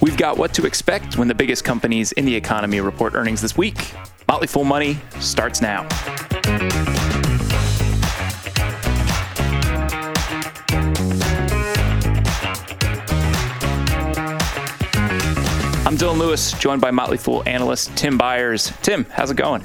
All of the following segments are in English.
We've got what to expect when the biggest companies in the economy report earnings this week. Motley Fool Money starts now. I'm Dylan Lewis, joined by Motley Fool analyst Tim Beyers. Tim, how's it going?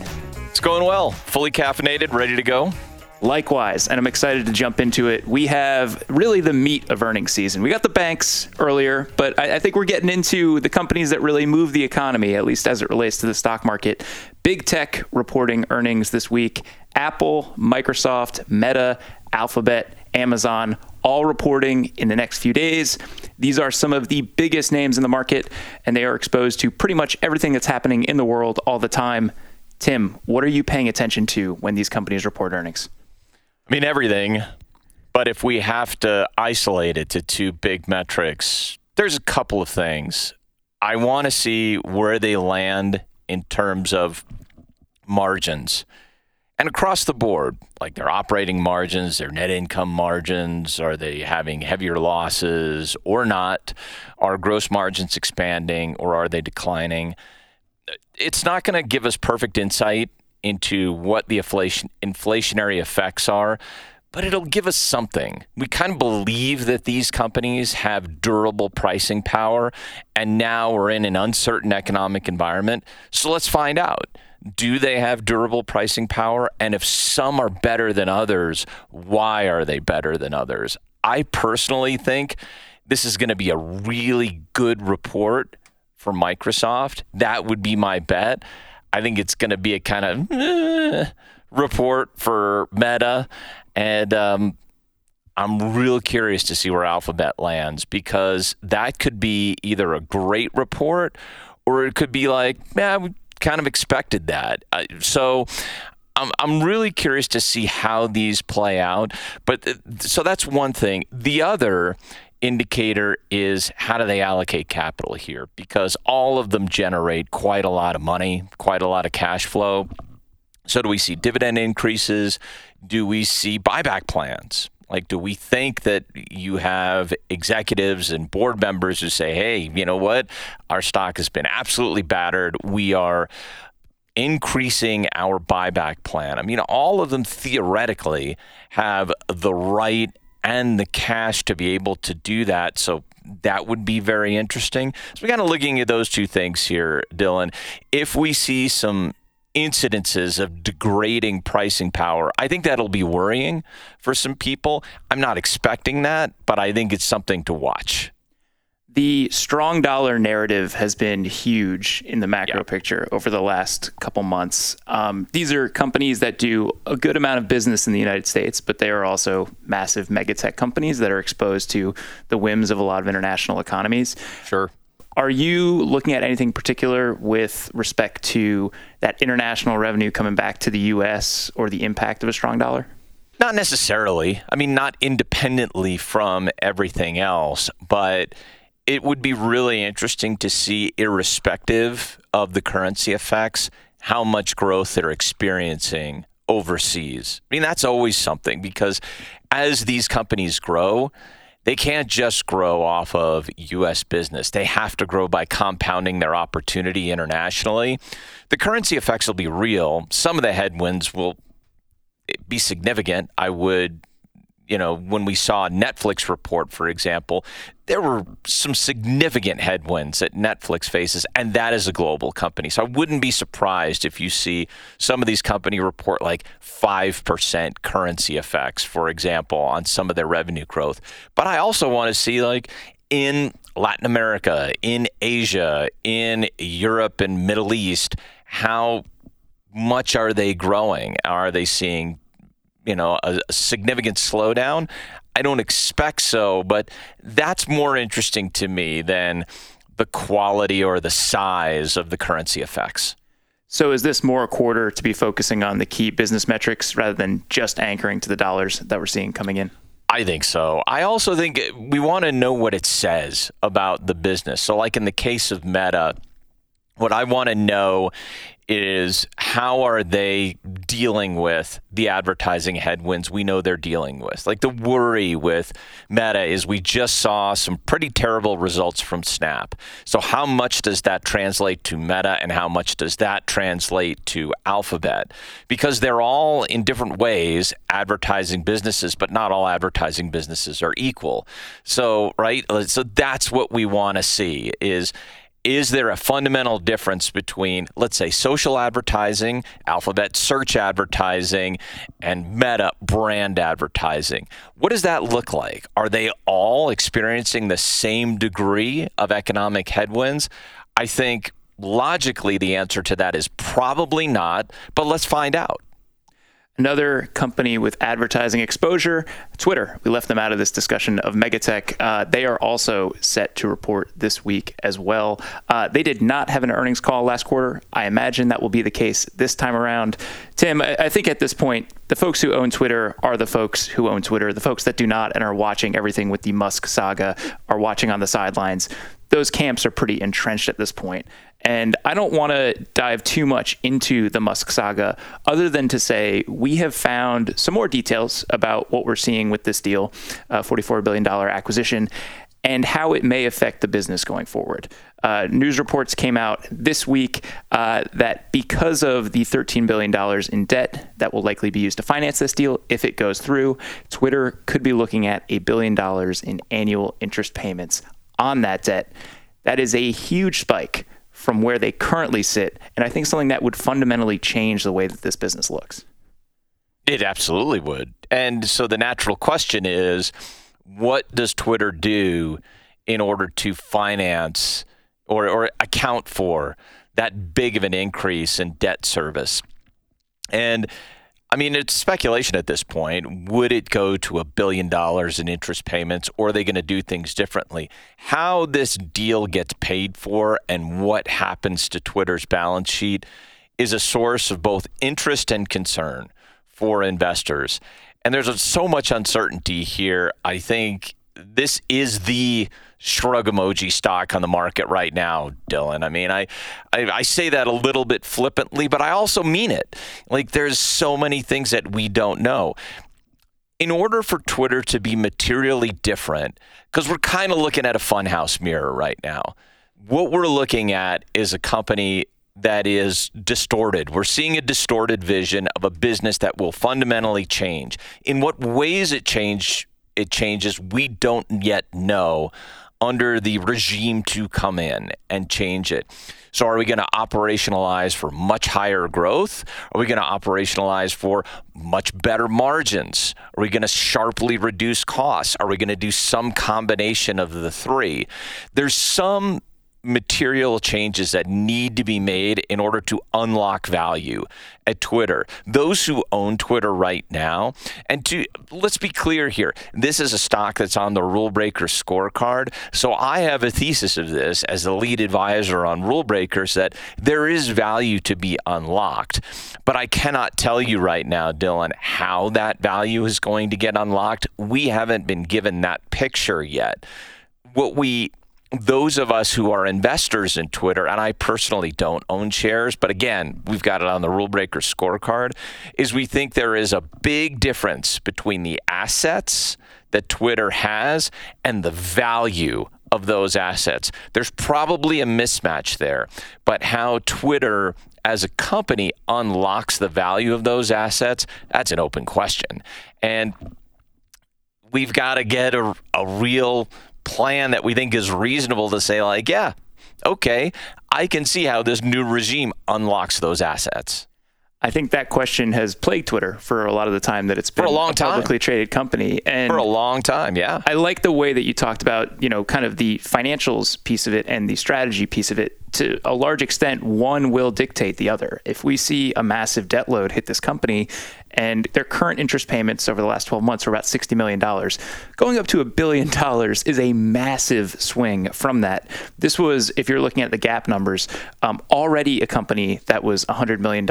It's going well. Fully caffeinated, ready to go. Likewise, and I'm excited to jump into it. We have really the meat of earnings season. We got the banks earlier, but I, I, think we're getting into the companies that really move the economy, at least as it relates to the stock market. Big tech reporting earnings this week Apple, Microsoft, Meta, Alphabet, Amazon, all reporting in the next few days. These are some of the biggest names in the market, and they are exposed to pretty much everything that's happening in the world all the time. Tim, what are you paying attention to when these companies report earnings? I mean, everything. But if we have to isolate it to two big metrics, there's a couple of things. I want to see where they land in terms of margins and across the board, like their operating margins, their net income margins, are they having heavier losses or not? Are gross margins expanding or are they declining? It's not going to give us perfect insight into what the inflation inflationary effects are, but it'll give us something. We kind of believe that these companies have durable pricing power, and now we're in an uncertain economic environment. So let's find out do they have durable pricing power? And if some are better than others, why are they better than others? I personally think this is going to be a really good report for Microsoft. That would be my bet. I think it's going to be a kind of eh, report for Meta. And um, I'm real curious to see where Alphabet lands because that could be either a great report or it could be like, yeah, we kind of expected that. Uh, so I'm, I'm really curious to see how these play out. But so that's one thing. The other indicator is how do they allocate capital here? Because all of them generate quite a lot of money, quite a lot of cash flow. So do we see dividend increases? Do we see buyback plans? Like, do we think that you have executives and board members who say, hey, you know what? Our stock has been absolutely battered. We are increasing our buyback plan. I mean, all of them theoretically have the right and the cash to be able to do that. So that would be very interesting. So we're kind of looking at those two things here, Dylan. If we see some incidences of degrading pricing power. I think that'll be worrying for some people. I'm not expecting that, but I think it's something to watch. The strong dollar narrative has been huge in the macro yeah. picture over the last couple months. Um, these are companies that do a good amount of business in the United States, but they are also massive megatech companies that are exposed to the whims of a lot of international economies. Sure. Are you looking at anything particular with respect to that international revenue coming back to the U.S. or the impact of a strong dollar? Not necessarily. I mean, not independently from everything else, but it would be really interesting to see, irrespective of the currency effects, how much growth they're experiencing overseas. I mean, that's always something because as these companies grow, they can't just grow off of US business. They have to grow by compounding their opportunity internationally. The currency effects will be real. Some of the headwinds will be significant. I would you know, when we saw Netflix report, for example, there were some significant headwinds that Netflix faces, and that is a global company. So I wouldn't be surprised if you see some of these company report like 5% currency effects, for example, on some of their revenue growth. But I also want to see like in Latin America, in Asia, in Europe and Middle East, how much are they growing? Are they seeing you know a, a significant slowdown. I don't expect so, but that's more interesting to me than the quality or the size of the currency effects. So, is this more a quarter to be focusing on the key business metrics rather than just anchoring to the dollars that we're seeing coming in? I think so. I also think we want to know what it says about the business. So, like in the case of Meta, What I want to know is how are they dealing with the advertising headwinds we know they're dealing with? Like the worry with Meta is we just saw some pretty terrible results from Snap. So how much does that translate to Meta and how much does that translate to Alphabet? Because they're all in different ways advertising businesses, but not all advertising businesses are equal. So, right? So that's what we want to see is is there a fundamental difference between, let's say, social advertising, alphabet search advertising, and meta brand advertising? What does that look like? Are they all experiencing the same degree of economic headwinds? I think logically the answer to that is probably not, but let's find out. Another company with advertising exposure, Twitter. We left them out of this discussion of Megatech. Uh, they are also set to report this week as well. Uh, they did not have an earnings call last quarter. I imagine that will be the case this time around. Tim, I, I think at this point, the folks who own Twitter are the folks who own Twitter. The folks that do not and are watching everything with the Musk saga are watching on the sidelines. Those camps are pretty entrenched at this point. And I don't want to dive too much into the Musk saga, other than to say we have found some more details about what we're seeing with this deal, uh, $44 billion acquisition, and how it may affect the business going forward. Uh, news reports came out this week uh, that because of the $13 billion in debt that will likely be used to finance this deal, if it goes through, Twitter could be looking at a billion dollars in annual interest payments on that debt. That is a huge spike from where they currently sit, and I think something that would fundamentally change the way that this business looks. It absolutely would. And so the natural question is what does Twitter do in order to finance or, or account for that big of an increase in debt service? And I mean, it's speculation at this point. Would it go to a billion dollars in interest payments, or are they going to do things differently? How this deal gets paid for and what happens to Twitter's balance sheet is a source of both interest and concern for investors. And there's so much uncertainty here. I think this is the shrug emoji stock on the market right now, Dylan. I mean, I, I, I say that a little bit flippantly, but I also mean it. Like, there's so many things that we don't know. In order for Twitter to be materially different, because we're kind of looking at a funhouse mirror right now, what we're looking at is a company that is distorted. We're seeing a distorted vision of a business that will fundamentally change. In what ways it change it changes, we don't yet know under the regime to come in and change it. So, are we going to operationalize for much higher growth? Are we going to operationalize for much better margins? Are we going to sharply reduce costs? Are we going to do some combination of the three? There's some material changes that need to be made in order to unlock value at Twitter. Those who own Twitter right now, and to let's be clear here, this is a stock that's on the Rule Breaker scorecard. So I have a thesis of this as the lead advisor on Rule Breakers that there is value to be unlocked. But I cannot tell you right now, Dylan, how that value is going to get unlocked. We haven't been given that picture yet. What we those of us who are investors in Twitter, and I personally don't own shares, but again, we've got it on the rule breaker scorecard, is we think there is a big difference between the assets that Twitter has and the value of those assets. There's probably a mismatch there, but how Twitter as a company unlocks the value of those assets, that's an open question. And we've got to get a, a real plan that we think is reasonable to say, like, yeah, okay, I can see how this new regime unlocks those assets. I think that question has plagued Twitter for a lot of the time that it's been for a long time. publicly traded company. And for a long time, yeah. I like the way that you talked about, you know, kind of the financials piece of it and the strategy piece of it. To a large extent, one will dictate the other. If we see a massive debt load hit this company and their current interest payments over the last 12 months are about $60 million. Going up to a billion dollars is a massive swing from that. This was, if you're looking at the GAAP numbers, um, already a company that was $100 million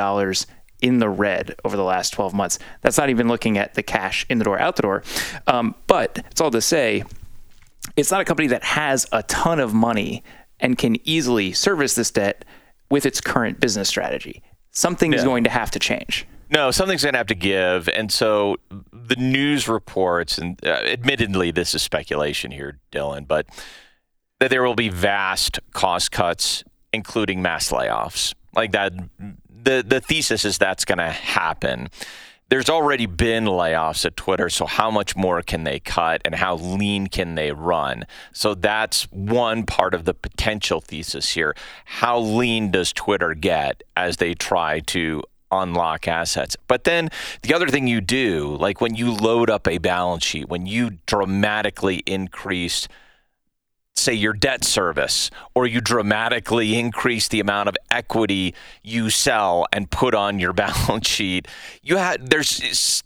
in the red over the last 12 months. That's not even looking at the cash in the door, out the door. Um, but it's all to say, it's not a company that has a ton of money and can easily service this debt with its current business strategy. Something is going to have to change. No, something's going to have to give. And so the news reports, and uh, admittedly, this is speculation here, Dylan, but that there will be vast cost cuts, including mass layoffs. Like that, the, the thesis is that's going to happen. There's already been layoffs at Twitter, so how much more can they cut and how lean can they run? So that's one part of the potential thesis here. How lean does Twitter get as they try to unlock assets. But then the other thing you do, like when you load up a balance sheet, when you dramatically increase say your debt service or you dramatically increase the amount of equity you sell and put on your balance sheet you have there's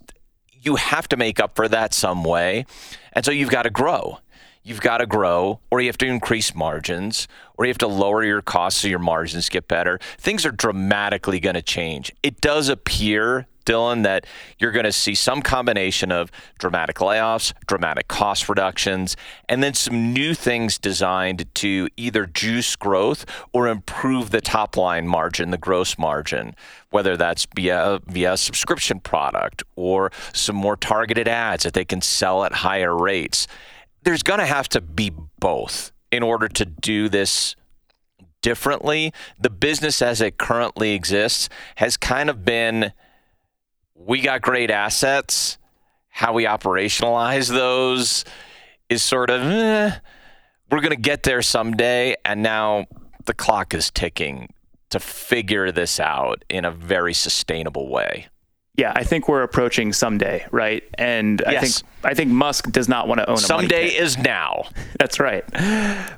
you have to make up for that some way and so you've got to grow you've got to grow or you have to increase margins or you have to lower your costs so your margins get better. Things are dramatically going to change. It does appear Dylan, that you're going to see some combination of dramatic layoffs, dramatic cost reductions, and then some new things designed to either juice growth or improve the top line margin, the gross margin, whether that's via, via a subscription product or some more targeted ads that they can sell at higher rates there's going to have to be both in order to do this differently. The business as it currently exists has kind of been we got great assets. How we operationalize those is sort of eh, we're going to get there someday. And now the clock is ticking to figure this out in a very sustainable way. Yeah, I think we're approaching someday, right? And yes. I think I think Musk does not want to own a someday is now. That's right.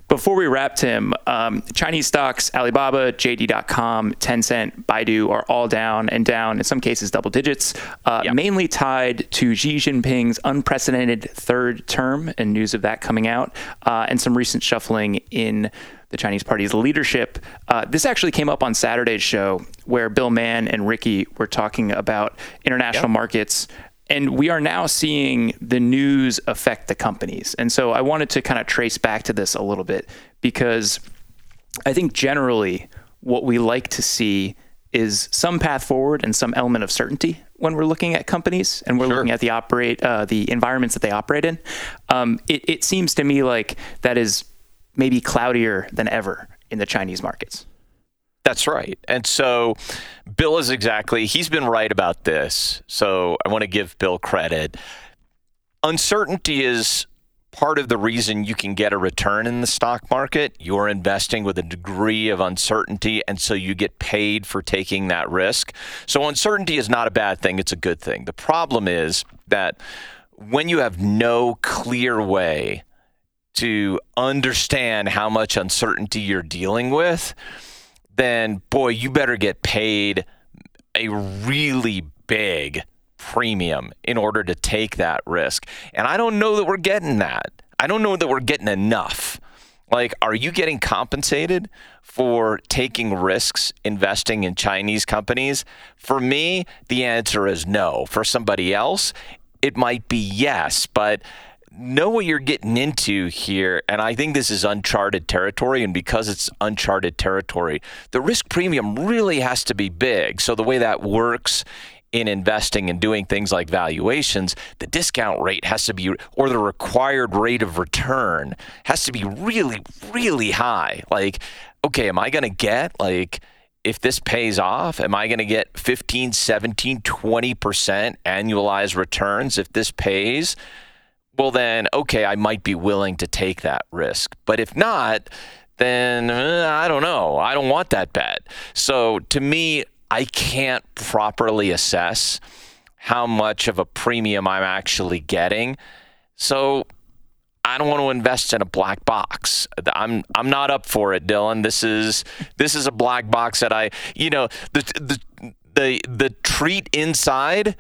Before we wrap, Tim, um, Chinese stocks, Alibaba, JD.com, Tencent, Baidu are all down and down in some cases double digits, uh, yep. mainly tied to Xi Jinping's unprecedented third term and news of that coming out, uh, and some recent shuffling in the Chinese Party's leadership. Uh, this actually came up on Saturday's show where Bill Mann and Ricky were talking about international yep. markets. And we are now seeing the news affect the companies. And so I wanted to kind of trace back to this a little bit because I think generally what we like to see is some path forward and some element of certainty when we're looking at companies and we're sure. looking at the operate uh, the environments that they operate in. Um, it, it seems to me like that is maybe cloudier than ever in the Chinese markets. That's right. And so Bill is exactly, he's been right about this. So I want to give Bill credit. Uncertainty is part of the reason you can get a return in the stock market. You're investing with a degree of uncertainty, and so you get paid for taking that risk. So uncertainty is not a bad thing, it's a good thing. The problem is that when you have no clear way to understand how much uncertainty you're dealing with, then boy, you better get paid a really big premium in order to take that risk. And I don't know that we're getting that. I don't know that we're getting enough. Like, are you getting compensated for taking risks investing in Chinese companies? For me, the answer is no. For somebody else, it might be yes. But know what you're getting into here. And I think this is uncharted territory. And because it's uncharted territory, the risk premium really has to be big. So the way that works in investing and doing things like valuations, the discount rate has to be, or the required rate of return has to be really, really high. Like, okay, am I going to get like, if this pays off, am I going to get 15, 17, 20% annualized returns if this pays? Well, then, okay, I might be willing to take that risk. But if not, then uh, I don't know. I don't want that bet. So to me, I can't properly assess how much of a premium I'm actually getting. So I don't want to invest in a black box. I'm I'm not up for it, Dylan. This is this is a black box that I, you know, the the the the treat inside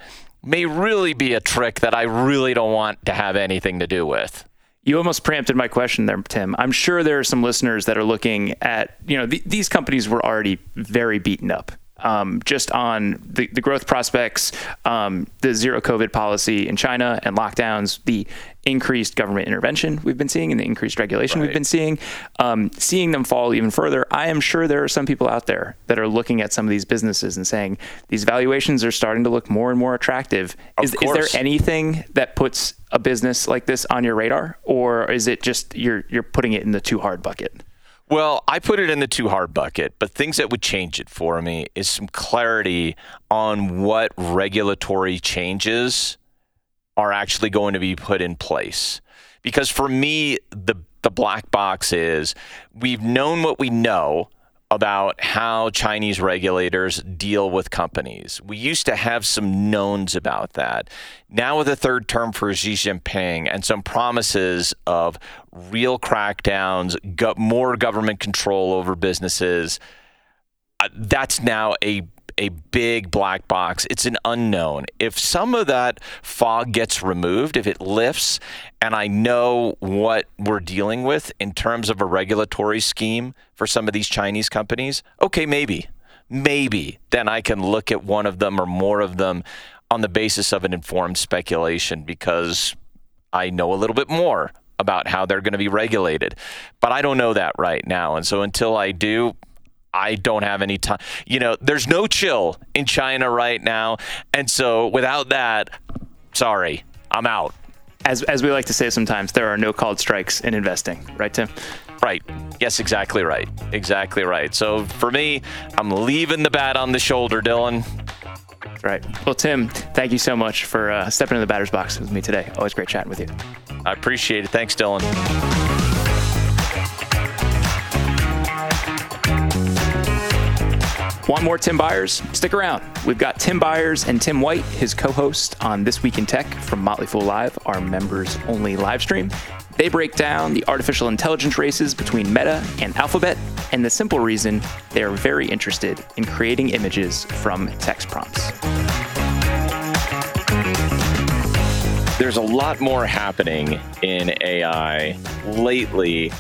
may really be a trick that I really don't want to have anything to do with. You almost preempted my question there, Tim. I'm sure there are some listeners that are looking at, you know, th- these companies were already very beaten up um, just on the, the growth prospects, um, the zero COVID policy in China and lockdowns, the increased government intervention we've been seeing and the increased regulation right. we've been seeing, um, seeing them fall even further. I am sure there are some people out there that are looking at some of these businesses and saying these valuations are starting to look more and more attractive. Is, is, there anything that puts a business like this on your radar, or is it just you're you're putting it in the too hard bucket? Well, I put it in the too hard bucket, but things that would change it for me is some clarity on what regulatory changes are actually going to be put in place. Because for me, the the black box is we've known what we know about how Chinese regulators deal with companies. We used to have some knowns about that. Now, with a third term for Xi Jinping and some promises of real crackdowns, more government control over businesses, uh, that's now a a big black box. It's an unknown. If some of that fog gets removed, if it lifts, and I know what we're dealing with in terms of a regulatory scheme for some of these Chinese companies, okay, maybe. Maybe then I can look at one of them or more of them on the basis of an informed speculation because I know a little bit more about how they're going to be regulated. But I don't know that right now. And so until I do, I don't have any time. You know, there's no chill in China right now. And so without that, sorry, I'm out. As, as we like to say sometimes, there are no called strikes in investing, right, Tim? Right. Yes, exactly right. Exactly right. So for me, I'm leaving the bat on the shoulder, Dylan. Right. Well, Tim, thank you so much for uh, stepping in the batter's box with me today. Always great chatting with you. I appreciate it. Thanks, Dylan. Want more Tim Beyers? Stick around. We've got Tim Beyers and Tim White, his co host on This Week in Tech from Motley Fool Live, our members only live stream. They break down the artificial intelligence races between Meta and Alphabet, and the simple reason they are very interested in creating images from text prompts. There's a lot more happening in AI lately,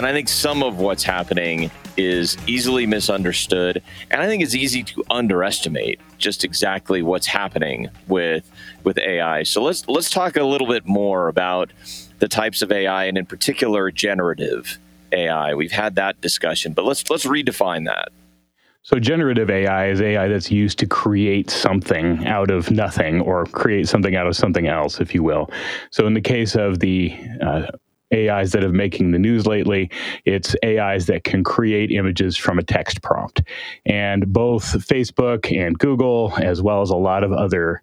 and I think some of what's happening is easily misunderstood, and I think it's easy to underestimate just exactly what's happening with with AI. So let's let's talk a little bit more about the types of AI, and in particular, generative AI. We've had that discussion, but let's let's redefine that. So, generative AI is AI that's used to create something out of nothing or create something out of something else, if you will. So, in the case of the uh, AIs that have making the news lately. It's AIs that can create images from a text prompt. And both Facebook and Google, as well as a lot of other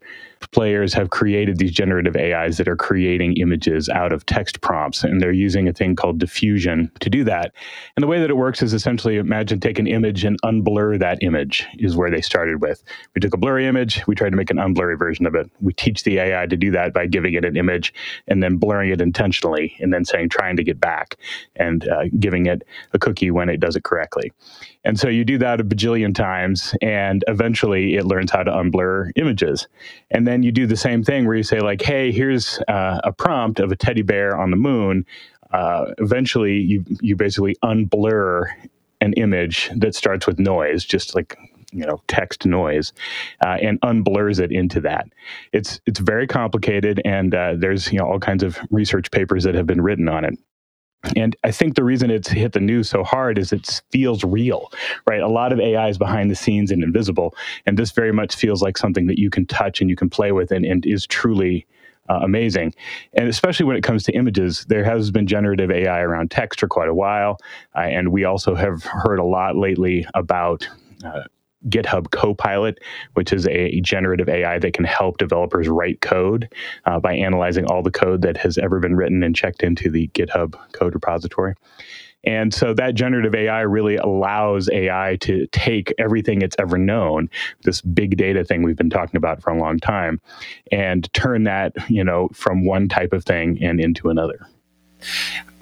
players have created these generative AIs that are creating images out of text prompts, and they're using a thing called diffusion to do that. And the way that it works is essentially imagine take an image and unblur that image, is where they started with. We took a blurry image, we tried to make an unblurry version of it. We teach the AI to do that by giving it an image and then blurring it intentionally, and then saying trying to get back and uh, giving it a cookie when it does it correctly. And so you do that a bajillion times, and eventually it learns how to unblur images. And then you do the same thing where you say, like, hey, here's uh, a prompt of a teddy bear on the moon. Uh, eventually, you you basically unblur an image that starts with noise, just like you know text noise uh, and unblurs it into that it's it's very complicated and uh, there's you know all kinds of research papers that have been written on it and I think the reason it's hit the news so hard is it feels real, right? A lot of AI is behind the scenes and invisible. And this very much feels like something that you can touch and you can play with and, and is truly uh, amazing. And especially when it comes to images, there has been generative AI around text for quite a while. Uh, and we also have heard a lot lately about uh, GitHub Copilot, which is a generative AI that can help developers write code uh, by analyzing all the code that has ever been written and checked into the GitHub code repository. And so that generative AI really allows AI to take everything it's ever known, this big data thing we've been talking about for a long time, and turn that, you know, from one type of thing and into another.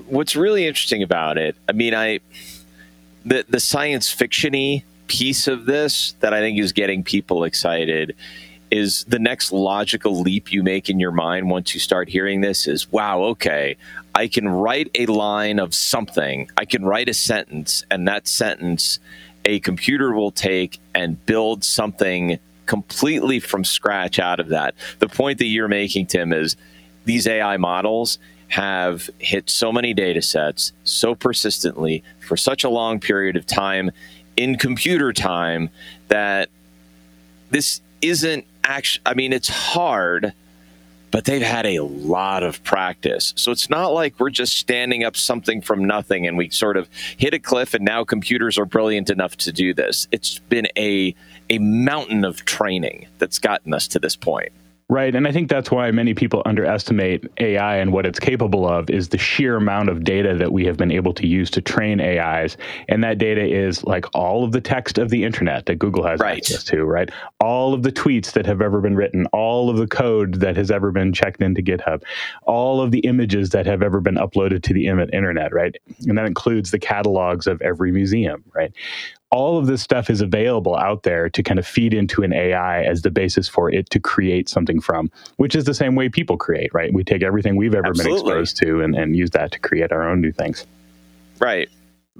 What's really interesting about it, I mean, I the the science fictiony piece of this that I think is getting people excited is the next logical leap you make in your mind once you start hearing this is wow, okay, I can write a line of something, I can write a sentence, and that sentence a computer will take and build something completely from scratch out of that. The point that you're making, Tim, is these AI models have hit so many data sets so persistently for such a long period of time in computer time that this isn't actually, I mean, it's hard, but they've had a lot of practice. So it's not like we're just standing up something from nothing and we sort of hit a cliff and now computers are brilliant enough to do this. It's been a, a mountain of training that's gotten us to this point. Right. And I think that's why many people underestimate AI and what it's capable of is the sheer amount of data that we have been able to use to train AIs. And that data is like all of the text of the internet that Google has right. access to, right? All of the tweets that have ever been written, all of the code that has ever been checked into GitHub, all of the images that have ever been uploaded to the internet, right? And that includes the catalogs of every museum, right? All of this stuff is available out there to kind of feed into an AI as the basis for it to create something from, which is the same way people create, right? We take everything we've ever Absolutely. been exposed to and, and use that to create our own new things. Right.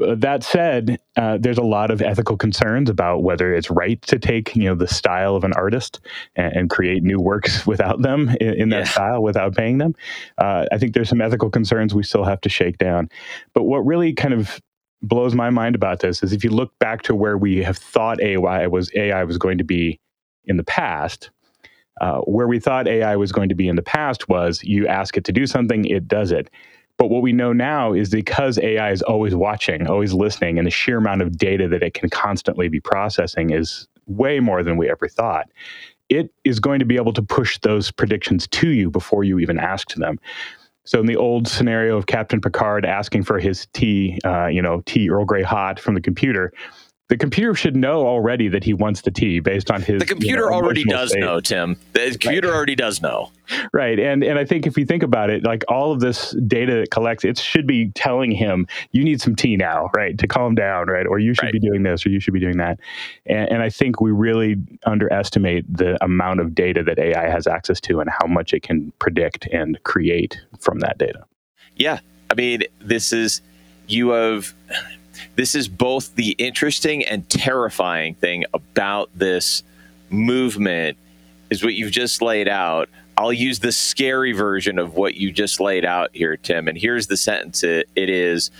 Uh, that said, uh, there's a lot of ethical concerns about whether it's right to take, you know, the style of an artist and, and create new works without them in, in that yeah. style, without paying them. Uh, I think there's some ethical concerns we still have to shake down. But what really kind of blows my mind about this is if you look back to where we have thought AI was AI was going to be in the past, uh, where we thought AI was going to be in the past was you ask it to do something, it does it. But what we know now is because AI is always watching, always listening, and the sheer amount of data that it can constantly be processing is way more than we ever thought. It is going to be able to push those predictions to you before you even ask them. So in the old scenario of Captain Picard asking for his tea, uh, you know, tea Earl Grey hot from the computer, the computer should know already that he wants the tea based on his. The computer you know, already does state. know, Tim. The computer right. already does know. Right, and and I think if you think about it, like all of this data it collects, it should be telling him you need some tea now, right, to calm down, right, or you should right. be doing this, or you should be doing that. And, and I think we really underestimate the amount of data that AI has access to and how much it can predict and create from that data. Yeah, I mean, this is you have this is both the interesting and terrifying thing about this movement is what you've just laid out. I'll use the scary version of what you just laid out here, Tim. And here's the sentence it, it is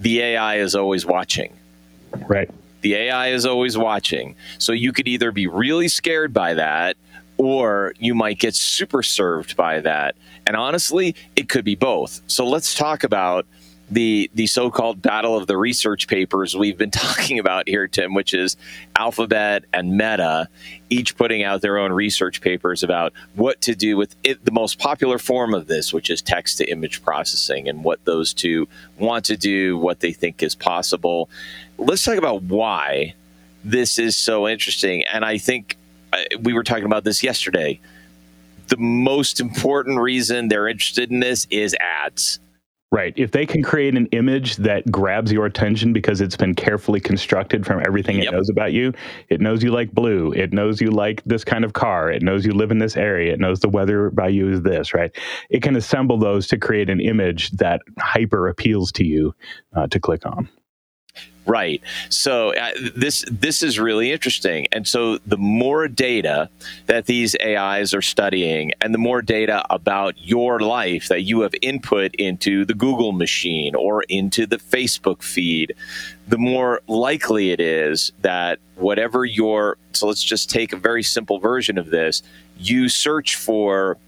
the AI is always watching. Right. The AI is always watching. So you could either be really scared by that or you might get super served by that. And honestly, it could be both. So let's talk about the the so-called battle of the research papers we've been talking about here, Tim, which is Alphabet and Meta, each putting out their own research papers about what to do with it, the most popular form of this, which is text to image processing, and what those two want to do, what they think is possible. Let's talk about why this is so interesting, and I think uh, we were talking about this yesterday. The most important reason they're interested in this is ads Right. If they can create an image that grabs your attention because it's been carefully constructed from everything yep. it knows about you, it knows you like blue, it knows you like this kind of car, it knows you live in this area, it knows the weather by you is this, right? It can assemble those to create an image that hyper appeals to you uh, to click on. Right. So uh, this this is really interesting. And so the more data that these AIs are studying and the more data about your life that you have input into the Google machine or into the Facebook feed, the more likely it is that whatever your so let's just take a very simple version of this, you search for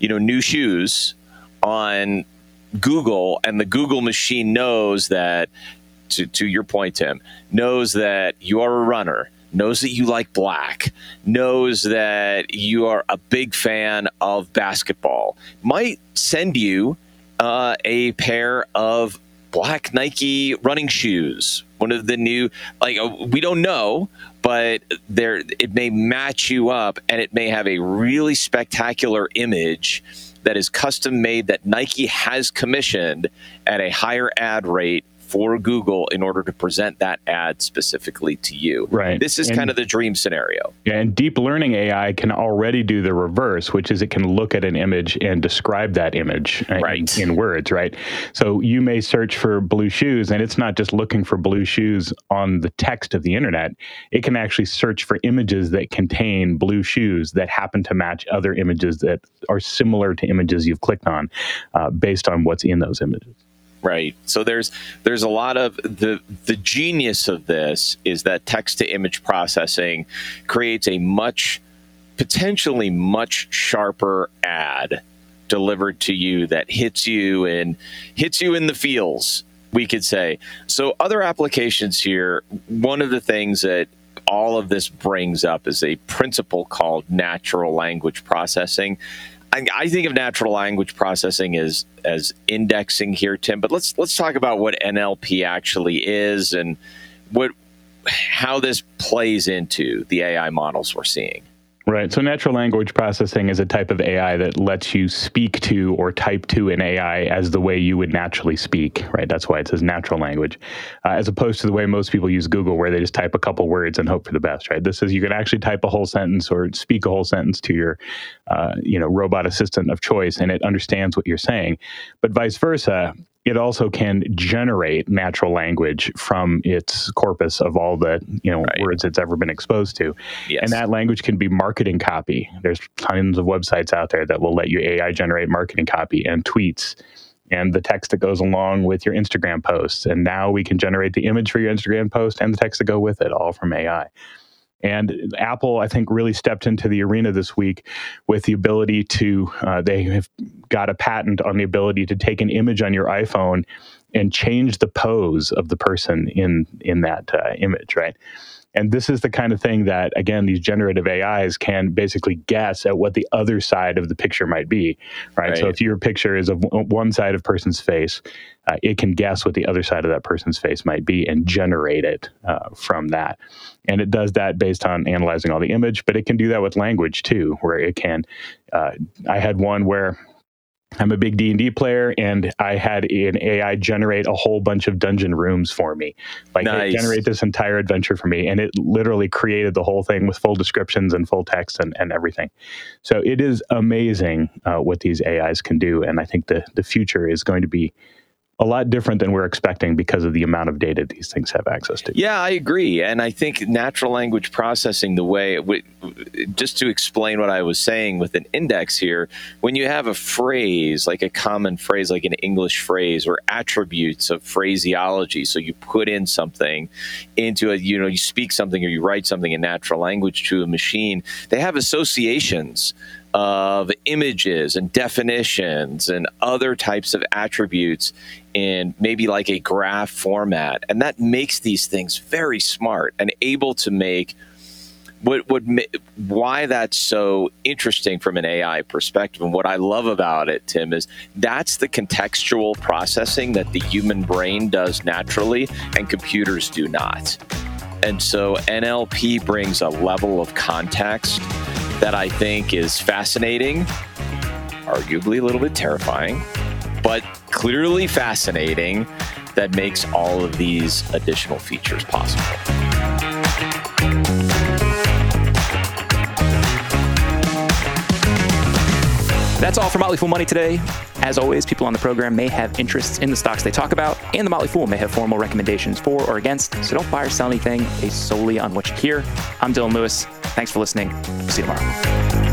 you know new shoes on Google and the Google machine knows that to, to your point, Tim, knows that you are a runner, knows that you like black, knows that you are a big fan of basketball, might send you uh, a pair of black Nike running shoes. One of the new, like uh, we don't know, but there it may match you up, and it may have a really spectacular image that is custom made that Nike has commissioned at a higher ad rate for Google in order to present that ad specifically to you. Right. This is and, kind of the dream scenario. Yeah, and deep learning AI can already do the reverse, which is it can look at an image and describe that image right. in, in words, right? So you may search for blue shoes, and it's not just looking for blue shoes on the text of the internet. It can actually search for images that contain blue shoes that happen to match other images that are similar to images you've clicked on uh, based on what's in those images right. So there's there's a lot of the the genius of this is that text to image processing creates a much potentially much sharper ad delivered to you that hits you and hits you in the feels we could say. So other applications here one of the things that all of this brings up is a principle called natural language processing I, I think of natural language processing as as indexing here, Tim. But let's let's talk about what NLP actually is and what how this plays into the AI models we're seeing. Right. So natural language processing is a type of AI that lets you speak to or type to an AI as the way you would naturally speak. Right. That's why it says natural language, uh, as opposed to the way most people use Google, where they just type a couple words and hope for the best. Right. This is you can actually type a whole sentence or speak a whole sentence to your, uh, you know, robot assistant of choice, and it understands what you're saying. But vice versa, it also can generate natural language from its corpus of all the you know right. words it's ever been exposed to yes. and that language can be marketing copy there's tons of websites out there that will let you ai generate marketing copy and tweets and the text that goes along with your instagram posts and now we can generate the image for your instagram post and the text to go with it all from ai and Apple, I think, really stepped into the arena this week with the ability to, uh, they have got a patent on the ability to take an image on your iPhone and change the pose of the person in in that uh, image, right? And this is the kind of thing that, again, these generative AIs can basically guess at what the other side of the picture might be, right? right. So if your picture is of one side of a person's face, uh, it can guess what the other side of that person's face might be and generate it uh, from that. And it does that based on analyzing all the image, but it can do that with language too, where it can. Uh, I had one where I'm a big D&D player and I had an AI generate a whole bunch of dungeon rooms for me. Like nice. generate this entire adventure for me and it literally created the whole thing with full descriptions and full text and, and everything. So it is amazing uh, what these AIs can do and I think the the future is going to be a lot different than we're expecting because of the amount of data these things have access to. Yeah, I agree. And I think natural language processing, the way, just to explain what I was saying with an index here, when you have a phrase, like a common phrase, like an English phrase, or attributes of phraseology, so you put in something into a, you know, you speak something or you write something in natural language to a machine, they have associations of images and definitions and other types of attributes in maybe like a graph format. And that makes these things very smart and able to make what would why that's so interesting from an AI perspective and what I love about it Tim is that's the contextual processing that the human brain does naturally and computers do not. And so NLP brings a level of context that I think is fascinating, arguably a little bit terrifying, but clearly fascinating that makes all of these additional features possible. That's all for Motley Fool Money today. As always, people on the program may have interests in the stocks they talk about, and the Motley Fool may have formal recommendations for or against, so don't buy or sell anything based solely on what you hear. I'm Dylan Lewis. Thanks for listening. See you tomorrow.